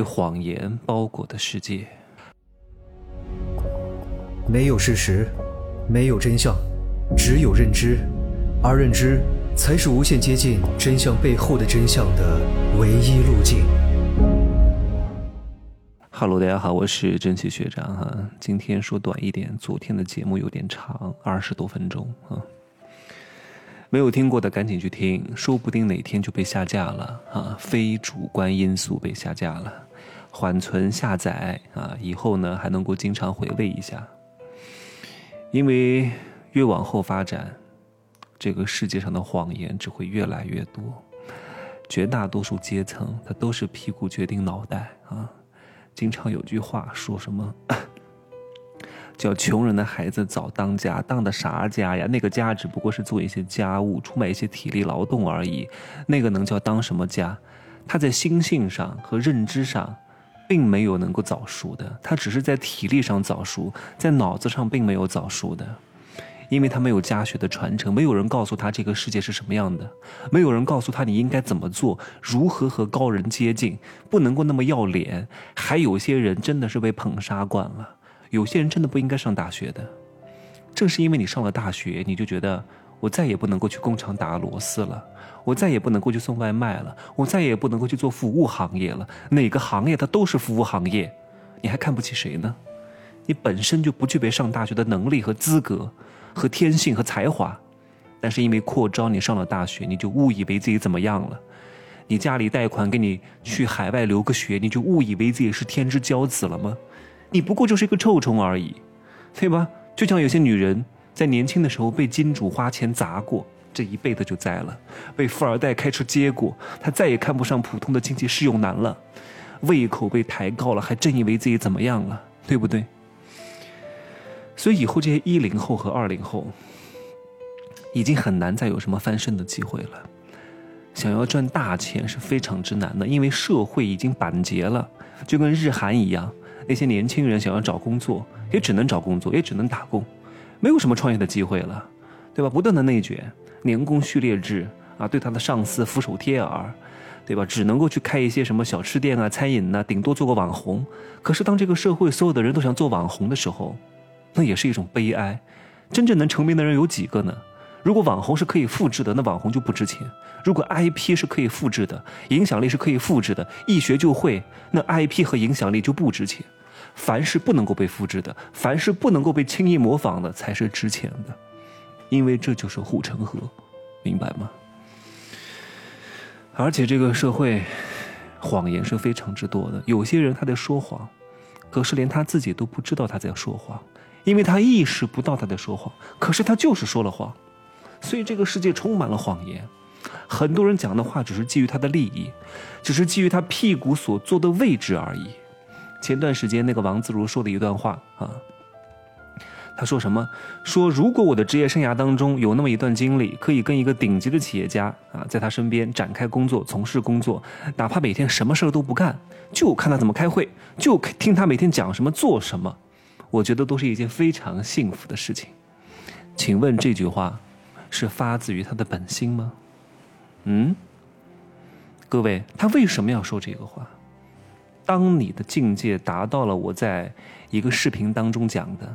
被谎言包裹的世界，没有事实，没有真相，只有认知，而认知才是无限接近真相背后的真相的唯一路径。Hello，大家好，我是真奇学长哈。今天说短一点，昨天的节目有点长，二十多分钟啊。没有听过的赶紧去听，说不定哪天就被下架了啊！非主观因素被下架了，缓存下载啊，以后呢还能够经常回味一下。因为越往后发展，这个世界上的谎言只会越来越多，绝大多数阶层他都是屁股决定脑袋啊！经常有句话说什么？叫穷人的孩子早当家，当的啥家呀？那个家只不过是做一些家务、出卖一些体力劳动而已，那个能叫当什么家？他在心性上和认知上，并没有能够早熟的，他只是在体力上早熟，在脑子上并没有早熟的，因为他没有家学的传承，没有人告诉他这个世界是什么样的，没有人告诉他你应该怎么做，如何和高人接近，不能够那么要脸，还有些人真的是被捧杀惯了。有些人真的不应该上大学的，正是因为你上了大学，你就觉得我再也不能够去工厂打螺丝了，我再也不能够去送外卖了，我再也不能够去做服务行业了。哪个行业它都是服务行业，你还看不起谁呢？你本身就不具备上大学的能力和资格，和天性和才华，但是因为扩招你上了大学，你就误以为自己怎么样了？你家里贷款给你去海外留个学，你就误以为自己是天之骄子了吗？你不过就是一个臭虫而已，对吧？就像有些女人在年轻的时候被金主花钱砸过，这一辈子就栽了；被富二代开车接过，他再也看不上普通的经济适用男了；胃口被抬高了，还真以为自己怎么样了，对不对？所以以后这些一零后和二零后，已经很难再有什么翻身的机会了。想要赚大钱是非常之难的，因为社会已经板结了，就跟日韩一样。那些年轻人想要找工作，也只能找工作，也只能打工，没有什么创业的机会了，对吧？不断的内卷，年功序列制啊，对他的上司俯首帖耳，对吧？只能够去开一些什么小吃店啊、餐饮呐，顶多做个网红。可是当这个社会所有的人都想做网红的时候，那也是一种悲哀。真正能成名的人有几个呢？如果网红是可以复制的，那网红就不值钱；如果 IP 是可以复制的，影响力是可以复制的，一学就会，那 IP 和影响力就不值钱。凡是不能够被复制的，凡是不能够被轻易模仿的，才是值钱的，因为这就是护城河，明白吗？而且这个社会，谎言是非常之多的。有些人他在说谎，可是连他自己都不知道他在说谎，因为他意识不到他在说谎，可是他就是说了谎。所以这个世界充满了谎言，很多人讲的话只是基于他的利益，只是基于他屁股所坐的位置而已。前段时间那个王自如说的一段话啊，他说什么？说如果我的职业生涯当中有那么一段经历，可以跟一个顶级的企业家啊，在他身边展开工作、从事工作，哪怕每天什么事儿都不干，就看他怎么开会，就听他每天讲什么、做什么，我觉得都是一件非常幸福的事情。请问这句话？是发自于他的本心吗？嗯，各位，他为什么要说这个话？当你的境界达到了我在一个视频当中讲的，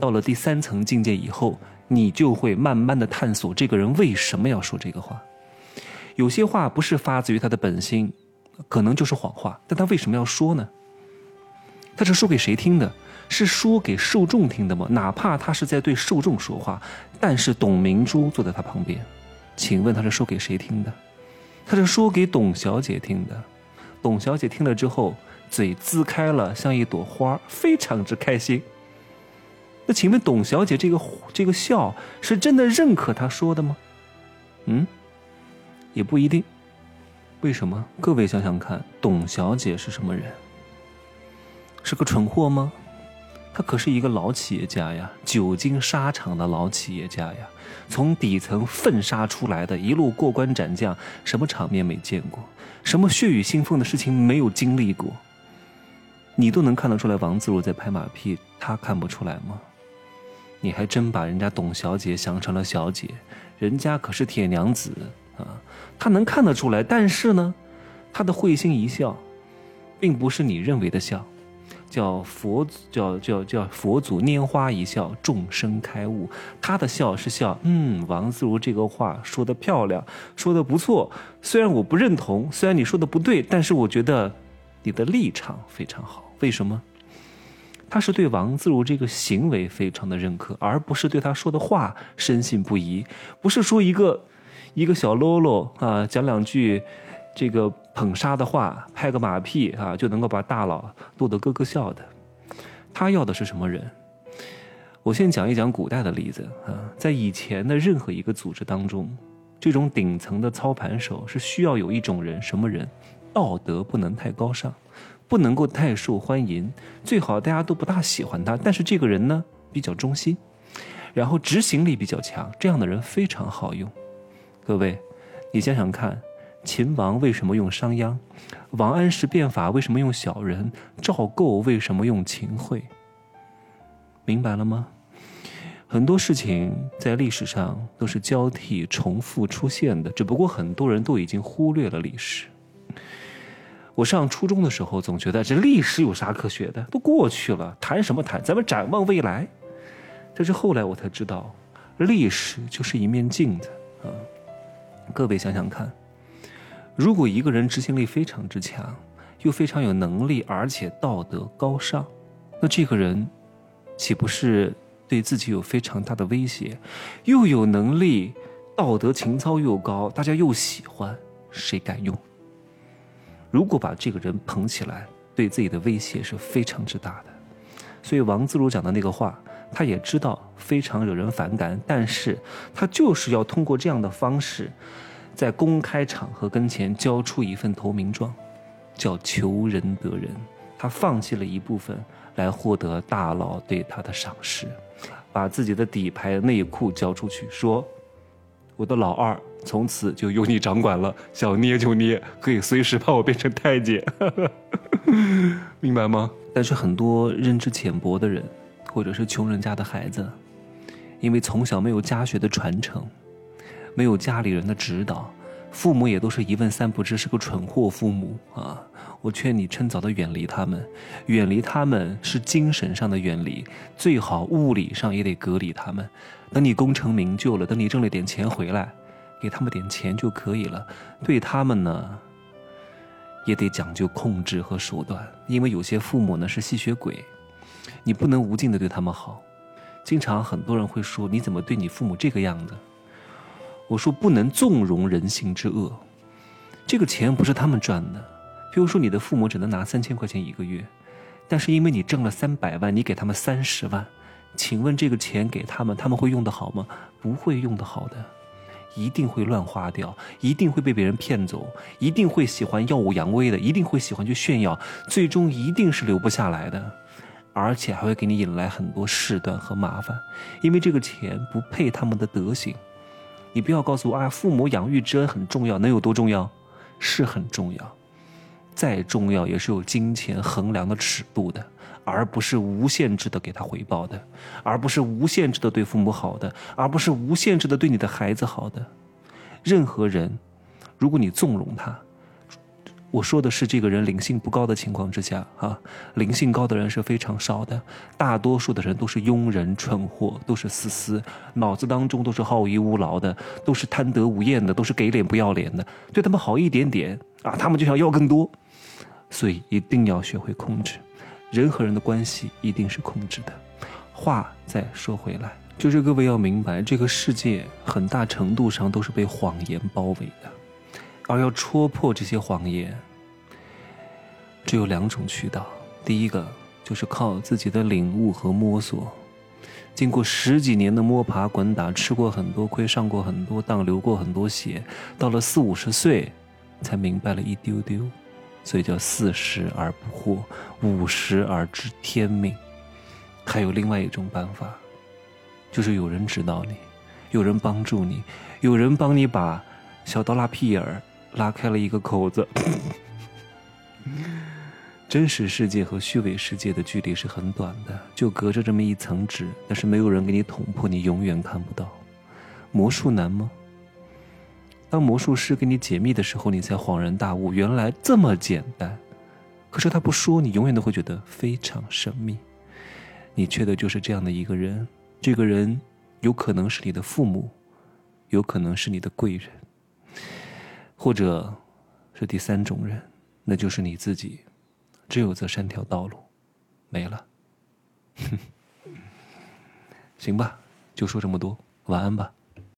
到了第三层境界以后，你就会慢慢的探索这个人为什么要说这个话。有些话不是发自于他的本心，可能就是谎话，但他为什么要说呢？他是说给谁听的？是说给受众听的吗？哪怕他是在对受众说话，但是董明珠坐在他旁边，请问他是说给谁听的？他是说给董小姐听的。董小姐听了之后，嘴呲开了，像一朵花，非常之开心。那请问董小姐这个这个笑是真的认可他说的吗？嗯，也不一定。为什么？各位想想看，董小姐是什么人？是个蠢货吗？他可是一个老企业家呀，久经沙场的老企业家呀，从底层奋杀出来的，一路过关斩将，什么场面没见过，什么血雨腥风的事情没有经历过。你都能看得出来，王自如在拍马屁，他看不出来吗？你还真把人家董小姐想成了小姐，人家可是铁娘子啊，他能看得出来。但是呢，他的会心一笑。并不是你认为的笑，叫佛祖叫叫叫佛祖拈花一笑，众生开悟。他的笑是笑，嗯，王自如这个话说的漂亮，说的不错。虽然我不认同，虽然你说的不对，但是我觉得你的立场非常好。为什么？他是对王自如这个行为非常的认可，而不是对他说的话深信不疑。不是说一个一个小喽啰啊讲两句这个捧杀的话，拍个马屁啊就能够把大佬逗得咯咯笑的。他要的是什么人？我先讲一讲古代的例子啊，在以前的任何一个组织当中，这种顶层的操盘手是需要有一种人，什么人？道德不能太高尚。不能够太受欢迎，最好大家都不大喜欢他。但是这个人呢比较忠心，然后执行力比较强，这样的人非常好用。各位，你想想看，秦王为什么用商鞅？王安石变法为什么用小人？赵构为什么用秦桧？明白了吗？很多事情在历史上都是交替重复出现的，只不过很多人都已经忽略了历史。我上初中的时候，总觉得这历史有啥可学的，都过去了，谈什么谈？咱们展望未来。但是后来我才知道，历史就是一面镜子啊！各位想想看，如果一个人执行力非常之强，又非常有能力，而且道德高尚，那这个人岂不是对自己有非常大的威胁？又有能力，道德情操又高，大家又喜欢，谁敢用？如果把这个人捧起来，对自己的威胁是非常之大的。所以王自如讲的那个话，他也知道非常惹人反感，但是他就是要通过这样的方式，在公开场合跟前交出一份投名状，叫求人得人。他放弃了一部分来获得大佬对他的赏识，把自己的底牌内裤交出去，说。我的老二从此就由你掌管了，想捏就捏，可以随时把我变成太监，明白吗？但是很多认知浅薄的人，或者是穷人家的孩子，因为从小没有家学的传承，没有家里人的指导，父母也都是一问三不知，是个蠢货父母啊！我劝你趁早的远离他们，远离他们是精神上的远离，最好物理上也得隔离他们。等你功成名就了，等你挣了点钱回来，给他们点钱就可以了。对他们呢，也得讲究控制和手段，因为有些父母呢是吸血鬼，你不能无尽的对他们好。经常很多人会说：“你怎么对你父母这个样子？”我说：“不能纵容人性之恶，这个钱不是他们赚的。比如说，你的父母只能拿三千块钱一个月，但是因为你挣了三百万，你给他们三十万。”请问这个钱给他们，他们会用得好吗？不会用得好的，一定会乱花掉，一定会被别人骗走，一定会喜欢耀武扬威的，一定会喜欢去炫耀，最终一定是留不下来的，而且还会给你引来很多事端和麻烦，因为这个钱不配他们的德行。你不要告诉我啊，父母养育之恩很重要，能有多重要？是很重要，再重要也是有金钱衡量的尺度的。而不是无限制的给他回报的，而不是无限制的对父母好的，而不是无限制的对你的孩子好的。任何人，如果你纵容他，我说的是这个人灵性不高的情况之下啊，灵性高的人是非常少的，大多数的人都是庸人蠢货，都是思思，脑子当中都是好逸恶劳的，都是贪得无厌的，都是给脸不要脸的，对他们好一点点啊，他们就想要更多，所以一定要学会控制。人和人的关系一定是控制的。话再说回来，就是各位要明白，这个世界很大程度上都是被谎言包围的，而要戳破这些谎言，只有两种渠道。第一个就是靠自己的领悟和摸索，经过十几年的摸爬滚打，吃过很多亏，上过很多当，流过很多血，到了四五十岁，才明白了一丢丢。所以叫四十而不惑，五十而知天命。还有另外一种办法，就是有人指导你，有人帮助你，有人帮你把小刀拉屁眼儿拉开了一个口子。真实世界和虚伪世界的距离是很短的，就隔着这么一层纸，但是没有人给你捅破，你永远看不到。魔术难吗？当魔术师给你解密的时候，你才恍然大悟，原来这么简单。可是他不说，你永远都会觉得非常神秘。你缺的就是这样的一个人，这个人有可能是你的父母，有可能是你的贵人，或者是第三种人，那就是你自己。只有这三条道路，没了。行吧，就说这么多，晚安吧。